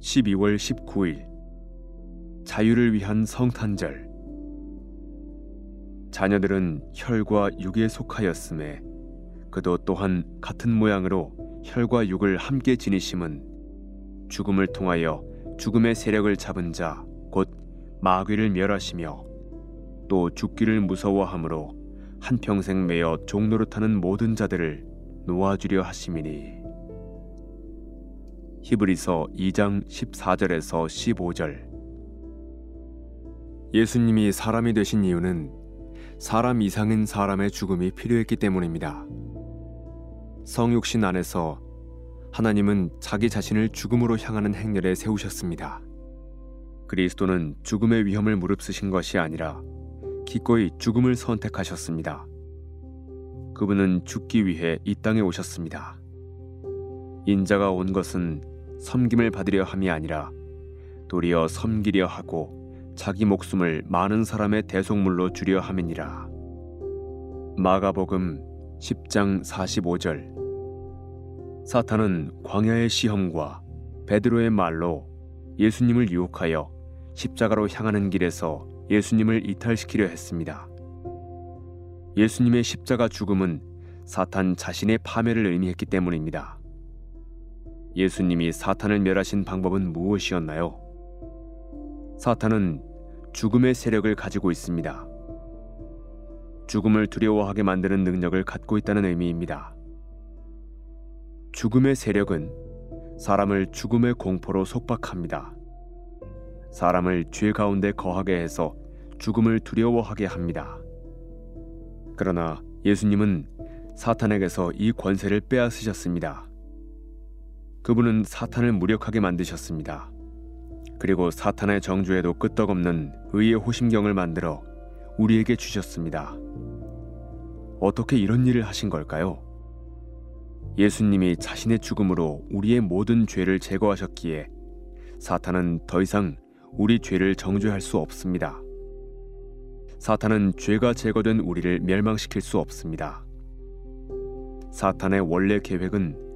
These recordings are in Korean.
12월 19일. 자유를 위한 성탄절. 자녀들은 혈과 육에 속하였음에 그도 또한 같은 모양으로 혈과 육을 함께 지니심은 죽음을 통하여 죽음의 세력을 잡은 자 곧 마귀를 멸하시며 또 죽기를 무서워함으로 한평생 매여 종노릇하는 모든 자들을 놓아주려 하심이니 히브리서 2장 14절에서 15절 예수님이 사람이 되신 이유는 사람 이상인 사람의 죽음이 필요했기 때문입니다. 성육신 안에서 하나님은 자기 자신을 죽음으로 향하는 행렬에 세우셨습니다. 그리스도는 죽음의 위험을 무릅쓰신 것이 아니라 기꺼이 죽음을 선택하셨습니다. 그분은 죽기 위해 이 땅에 오셨습니다. 인자가 온 것은 섬김을 받으려 함이 아니라 도리어 섬기려 하고 자기 목숨을 많은 사람의 대속물로 주려 함이니라. 마가복음 10장 45절 사탄은 광야의 시험과 베드로의 말로 예수님을 유혹하여 십자가로 향하는 길에서 예수님을 이탈시키려 했습니다. 예수님의 십자가 죽음은 사탄 자신의 파멸을 의미했기 때문입니다. 예수님이 사탄을 멸하신 방법은 무엇이었나요? 사탄은 죽음의 세력을 가지고 있습니다. 죽음을 두려워하게 만드는 능력을 갖고 있다는 의미입니다. 죽음의 세력은 사람을 죽음의 공포로 속박합니다. 사람을 죄 가운데 거하게 해서 죽음을 두려워하게 합니다. 그러나 예수님은 사탄에게서 이 권세를 빼앗으셨습니다. 그분은 사탄을 무력하게 만드셨습니다. 그리고 사탄의 정주에도 끄떡없는 의의 호심경을 만들어 우리에게 주셨습니다. 어떻게 이런 일을 하신 걸까요? 예수님이 자신의 죽음으로 우리의 모든 죄를 제거하셨기에 사탄은 더 이상 우리 죄를 정죄할 수 없습니다. 사탄은 죄가 제거된 우리를 멸망시킬 수 없습니다. 사탄의 원래 계획은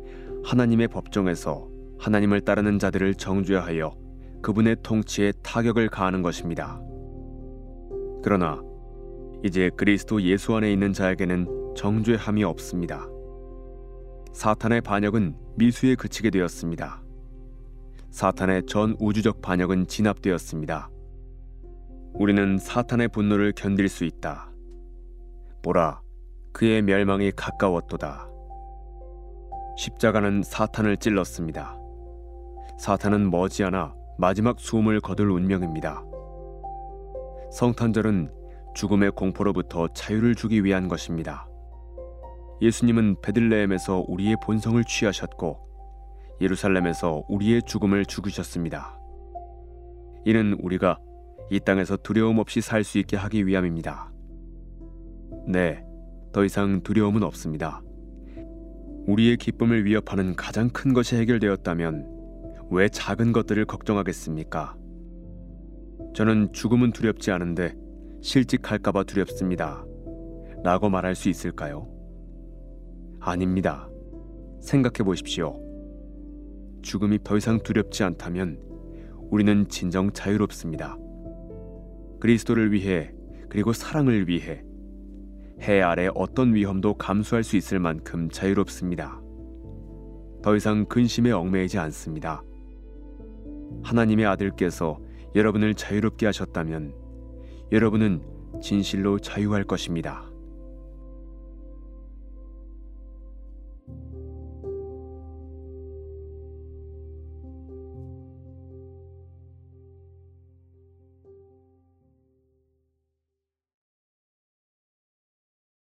하나님의 법정에서 하나님을 따르는 자들을 정죄하여 그분의 통치에 타격을 가하는 것입니다. 그러나 이제 그리스도 예수 안에 있는 자에게는 정죄함이 없습니다. 사탄의 반역은 미수에 그치게 되었습니다. 사탄의 전 우주적 반역은 진압되었습니다. 우리는 사탄의 분노를 견딜 수 있다. 보라, 그의 멸망이 가까웠도다. 십자가는 사탄을 찔렀습니다. 사탄은 머지않아 마지막 숨을 거둘 운명입니다. 성탄절은 죽음의 공포로부터 자유를 주기 위한 것입니다. 예수님은 베들레헴에서 우리의 본성을 취하셨고 예루살렘에서 우리의 죽음을 죽으셨습니다. 이는 우리가 이 땅에서 두려움 없이 살 수 있게 하기 위함입니다. 네, 더 이상 두려움은 없습니다. 우리의 기쁨을 위협하는 가장 큰 것이 해결되었다면 왜 작은 것들을 걱정하겠습니까? 저는 죽음은 두렵지 않은데 실직할까봐 두렵습니다. 라고 말할 수 있을까요? 아닙니다. 생각해 보십시오. 죽음이 더 이상 두렵지 않다면 우리는 진정 자유롭습니다. 그리스도를 위해 그리고 사랑을 위해 해 아래 어떤 위험도 감수할 수 있을 만큼 자유롭습니다. 더 이상 근심에 얽매이지 않습니다. 하나님의 아들께서 여러분을 자유롭게 하셨다면 여러분은 진실로 자유할 것입니다.